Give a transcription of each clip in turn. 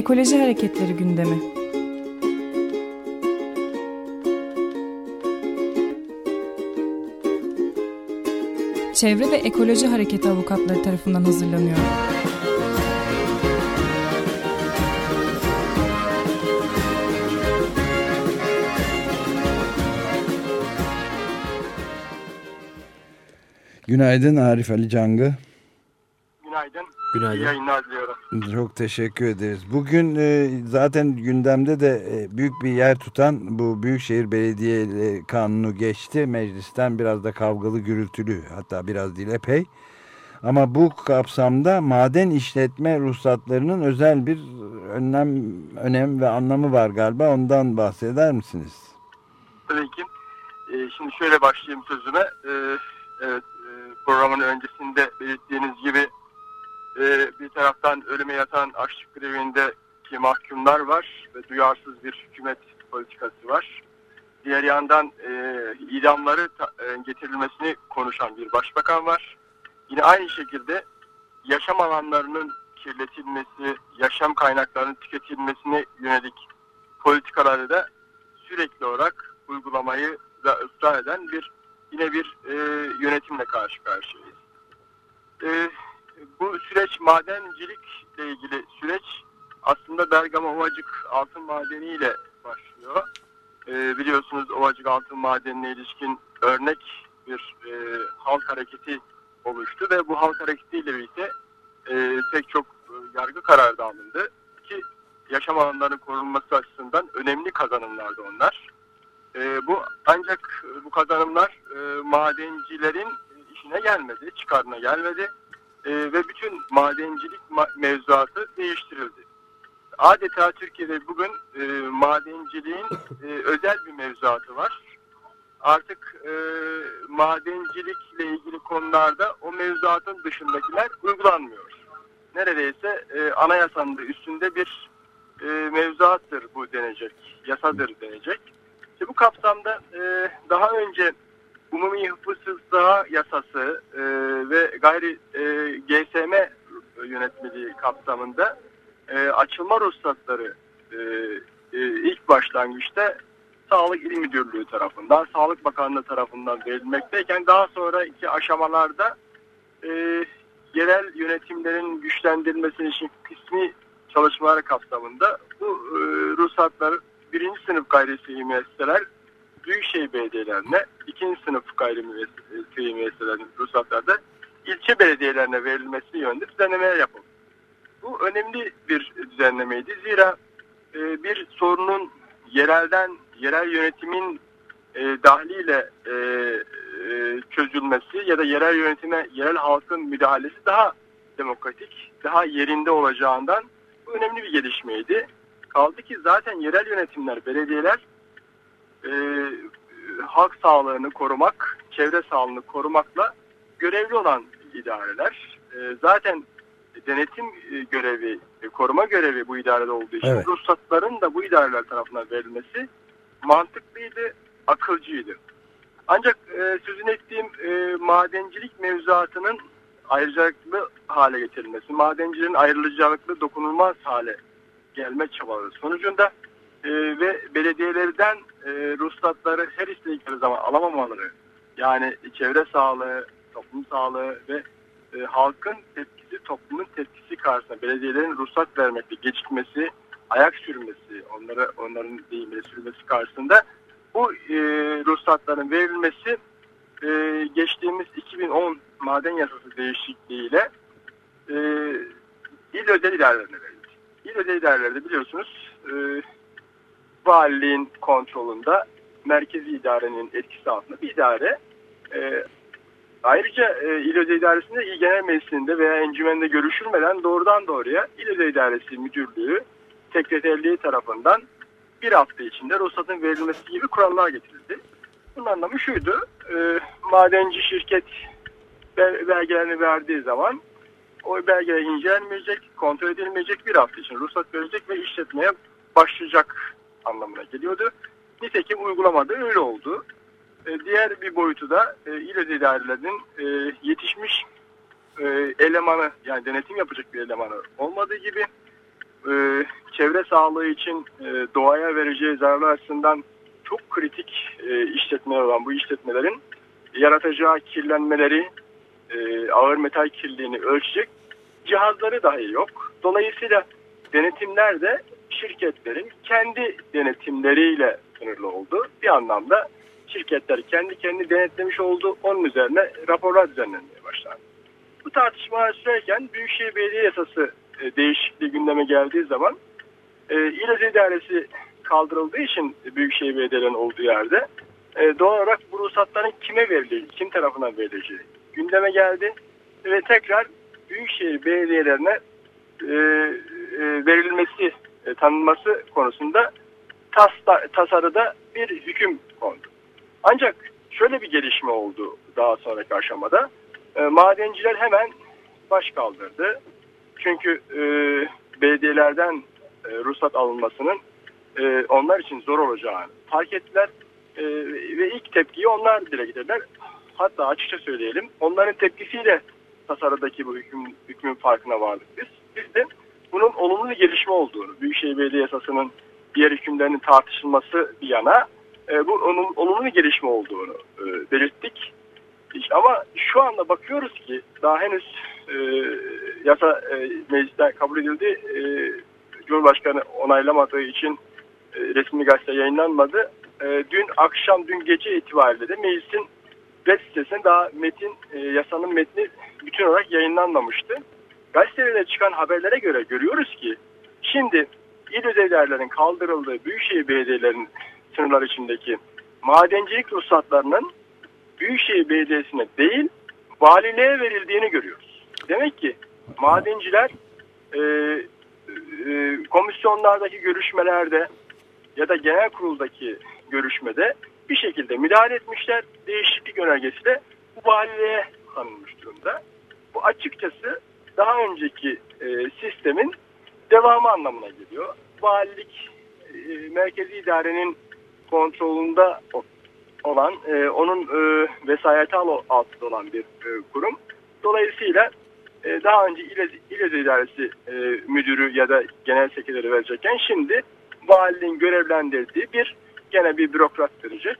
Ekoloji Hareketleri gündemi. Çevre ve Ekoloji Hareketi avukatları tarafından hazırlanıyor. Günaydın Arif Ali Cangı. Günaydın. Günaydın. İyi yayınlar diliyorum. Çok teşekkür ederiz. Bugün e, zaten gündemde de e, büyük bir yer tutan bu Büyükşehir Belediye Kanunu geçti. Meclisten biraz da kavgalı gürültülü hatta biraz değil epey. Ama bu kapsamda maden işletme ruhsatlarının özel bir önlem, önem ve anlamı var galiba. Ondan bahseder misiniz? Tabii ki. Ee, şimdi şöyle başlayayım sözüme. Ee, evet, e, programın öncesinde belirttiğiniz gibi e, bir taraftan ölüme yatan açlık grevindeki mahkumlar var ve duyarsız bir hükümet politikası var. Diğer yandan e, idamları ta, e, getirilmesini konuşan bir başbakan var. Yine aynı şekilde yaşam alanlarının kirletilmesi, yaşam kaynaklarının tüketilmesine yönelik politikaları da sürekli olarak uygulamayı da ısrar eden bir yine bir e, yönetimle karşı karşıyayız. E, bu süreç madencilikle ilgili süreç aslında Bergama Ovacık altın madeniyle başlıyor. E, biliyorsunuz Ovacık altın madenine ilişkin örnek bir e, halk hareketi oluştu ve bu halk hareketiyle birlikte e, pek çok e, yargı kararı da alındı ki yaşam alanlarının korunması açısından önemli kazanımlardı onlar. E, bu ancak bu kazanımlar e, madencilerin işine gelmedi, çıkarına gelmedi e, ve bütün madencilik ma mevzuatı değiştirildi. Adeta Türkiye'de bugün e, madenciliğin e, özel bir mevzuatı var. Artık e, madencilikle ilgili konularda o mevzuatın dışındakiler uygulanmıyor. Neredeyse e, anayasanın da üstünde bir e, mevzuattır bu denecek, yasadır denecek. İşte bu kapsamda e, daha önce Umumi Hıfzı Yasası e, ve gayri e, GSM yönetmeliği kapsamında e, açılma ruhsatları e, e, ilk başlangıçta Sağlık İl Müdürlüğü tarafından, Sağlık Bakanlığı tarafından verilmekteyken daha sonraki aşamalarda e, yerel yönetimlerin güçlendirilmesi için kısmi çalışmalar kapsamında bu e, ruhsatlar birinci sınıf gayri müesseseler Büyükşehir Belediyelerine, ikinci sınıf gayrimüesseseli müesseselerin ruhsatlarda ilçe belediyelerine verilmesi yönünde düzenlemeler yapıldı. Bu önemli bir düzenlemeydi. Zira e, bir sorunun yerelden, yerel yönetimin e, dahliyle e, e, çözülmesi ya da yerel yönetime, yerel halkın müdahalesi daha demokratik, daha yerinde olacağından bu önemli bir gelişmeydi. Kaldı ki zaten yerel yönetimler, belediyeler e, halk sağlığını korumak, çevre sağlığını korumakla görevli olan idareler. E, zaten denetim e, görevi, e, koruma görevi bu idarede olduğu için evet. ruhsatların da bu idareler tarafından verilmesi mantıklıydı, akılcıydı. Ancak e, sözünü ettiğim e, madencilik mevzuatının ayrıcalıklı hale getirilmesi, madencilerin ayrıcalıklı dokunulmaz hale gelme çabaları sonucunda e, ve belediyelerden e, ruhsatları her istedikleri zaman alamamaları yani çevre sağlığı, toplum sağlığı ve e, halkın tepkisi, toplumun tepkisi karşısında belediyelerin ruhsat vermekte gecikmesi, ayak sürmesi, onlara onların deyimiyle sürmesi karşısında bu e, ruhsatların verilmesi e, geçtiğimiz 2010 maden yasası değişikliğiyle e, il özel idarelerine verildi. İl özel idarelerde biliyorsunuz e, valiliğin kontrolünde merkezi idarenin etkisi altında bir idare. E, ayrıca e, İl Özel İdaresi'nde İl Genel Meclisi'nde veya encümende görüşülmeden doğrudan doğruya İl Özel İdaresi Müdürlüğü sekreterliği tarafından bir hafta içinde ruhsatın verilmesi gibi kurallar getirildi. Bunun anlamı şuydu. E, madenci şirket belgelerini verdiği zaman o belgeler incelenmeyecek, kontrol edilmeyecek bir hafta için ruhsat verecek ve işletmeye başlayacak anlamına geliyordu. Nitekim uygulamada öyle oldu. E, diğer bir boyutu da e, il idarelerinin e, yetişmiş e, elemanı yani denetim yapacak bir elemanı olmadığı gibi e, çevre sağlığı için e, doğaya vereceği zararlar açısından çok kritik e, işletmeler olan bu işletmelerin yaratacağı kirlenmeleri, e, ağır metal kirliliğini ölçecek cihazları dahi yok. Dolayısıyla denetimler de şirketlerin kendi denetimleriyle sınırlı oldu. Bir anlamda şirketler kendi kendi denetlemiş oldu. Onun üzerine raporlar düzenlenmeye başlandı. Bu tartışmalar sürerken Büyükşehir Belediye Yasası e, değişikliği gündeme geldiği zaman e, İl İdaresi kaldırıldığı için Büyükşehir Belediyelerinin olduğu yerde e, doğal olarak bu ruhsatların kime verileceği, kim tarafından verileceği gündeme geldi. Ve tekrar Büyükşehir Belediyelerine e, e, verilmesi, e, tanınması konusunda tas, tasarıda bir hüküm kondu. Ancak şöyle bir gelişme oldu daha sonraki aşamada. E, madenciler hemen baş kaldırdı. Çünkü e, belediyelerden e, ruhsat alınmasının e, onlar için zor olacağını fark ettiler. E, ve ilk tepkiyi onlar dile getirdiler. Hatta açıkça söyleyelim onların tepkisiyle tasarıdaki bu hüküm, hükmün farkına vardık biz. Biz de bunun olumlu bir gelişme olduğunu, Büyükşehir Belediye Yasası'nın diğer hükümlerinin tartışılması bir yana e, bu onun olumlu bir gelişme olduğunu e, belirttik. Ama şu anda bakıyoruz ki daha henüz e, yasa e, meclisten kabul edildi. E, Cumhurbaşkanı onaylamadığı için e, resmi gazete yayınlanmadı. E, dün akşam, dün gece itibariyle de meclisin web sitesinde daha metin, e, yasanın metni bütün olarak yayınlanmamıştı. Gazetelerde çıkan haberlere göre görüyoruz ki şimdi il ödevlerlerin kaldırıldığı büyükşehir belediyelerinin sınırlar içindeki madencilik ruhsatlarının Büyükşehir Belediyesi'ne değil valiliğe verildiğini görüyoruz. Demek ki madenciler e, e, komisyonlardaki görüşmelerde ya da genel kuruldaki görüşmede bir şekilde müdahale etmişler. Değişiklik önergesiyle bu valiliğe tanınmış durumda. Bu açıkçası daha önceki e, sistemin devamı anlamına geliyor. Valilik e, merkezi idarenin kontrolünde olan, e, onun e, vesayeti altında olan bir e, kurum. Dolayısıyla e, daha önce İl, İl İdaresi e, müdürü ya da genel sekreteri verecekken şimdi valiliğin görevlendirdiği bir gene bir bürokrat verecek.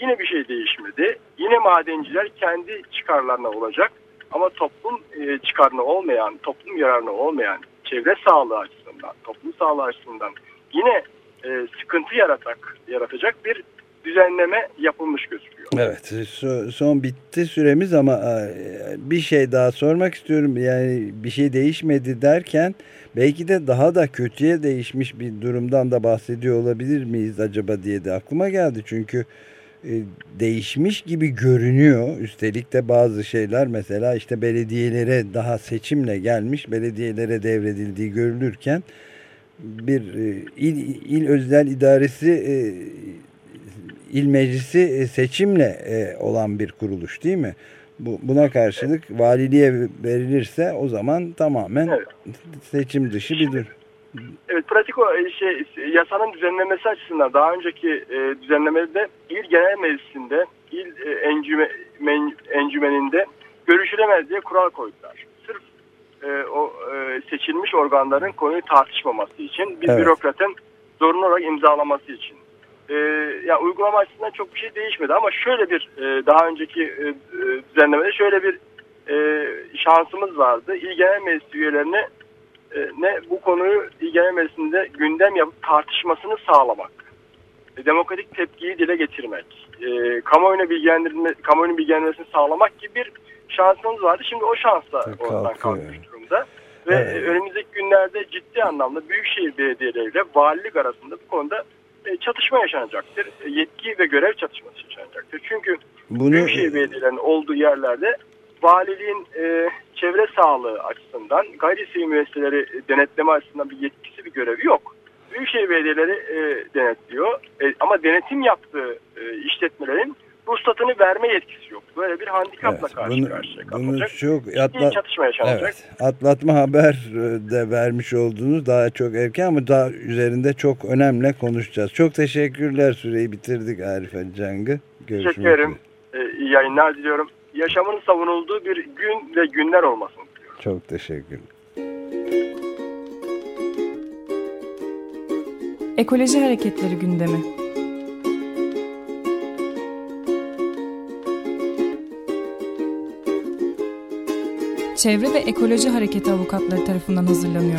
Yine bir şey değişmedi. Yine madenciler kendi çıkarlarına olacak. Ama toplum e, çıkarına olmayan, toplum yararına olmayan, çevre sağlığı açısından, toplum sağlığı açısından yine e, sıkıntı yaratak, yaratacak bir düzenleme yapılmış gözüküyor. Evet son bitti süremiz ama e, bir şey daha sormak istiyorum. Yani bir şey değişmedi derken belki de daha da kötüye değişmiş bir durumdan da bahsediyor olabilir miyiz acaba diye de aklıma geldi. Çünkü değişmiş gibi görünüyor. Üstelik de bazı şeyler mesela işte belediyelere daha seçimle gelmiş belediyelere devredildiği görülürken bir e, il, il özel idaresi il meclisi seçimle olan bir kuruluş değil mi? Bu, buna karşılık valiliğe verilirse o zaman tamamen evet. seçim dışı bir durum. Evet pratik o e, şey yasanın düzenlemesi açısından daha önceki e, düzenlemede il genel meclisinde il e, encüme, men, encümeninde görüşülemez diye kural koydular. Sırf e, o e, seçilmiş organların konuyu tartışmaması için bir evet. bürokratın zorunlu olarak imzalaması için. E, ya uygulama açısından çok bir şey değişmedi ama şöyle bir e, daha önceki e, e düzenlemede şöyle bir e, şansımız vardı. İl genel meclis üyelerine e, ne bu konuyu İGM Meclisi'nde gündem yapıp tartışmasını sağlamak, e, demokratik tepkiyi dile getirmek, e, kamuoyuna bilgilendirme, kamuoyunun bilgilendirmesini sağlamak gibi bir şansımız vardı. Şimdi o şans da oradan kalkmış durumda. Ve evet. önümüzdeki günlerde ciddi anlamda büyükşehir belediyeleriyle valilik arasında bu konuda çatışma yaşanacaktır. Yetki ve görev çatışması yaşanacaktır. Çünkü Bunu... büyükşehir belediyelerinin olduğu yerlerde valiliğin e, çevre sağlığı açısından gayri sivil müesseseleri denetleme açısından bir yetkisi bir görevi yok. Büyükşehir belediyeleri e, denetliyor e, ama denetim yaptığı e, işletmelerin ruhsatını verme yetkisi yok. Böyle bir handikapla evet, karşı bunu, karşıya kalacak. çok atla, çatışma yaşanacak. Evet, atlatma haber e, de vermiş olduğunuz daha çok erken ama daha üzerinde çok önemli konuşacağız. Çok teşekkürler süreyi bitirdik Arif Cang'ı. Teşekkür ederim. Ee, iyi yayınlar diliyorum yaşamın savunulduğu bir gün ve günler olmasın. Çok teşekkür Ekoloji Hareketleri gündemi. Çevre ve Ekoloji Hareketi avukatları tarafından hazırlanıyor.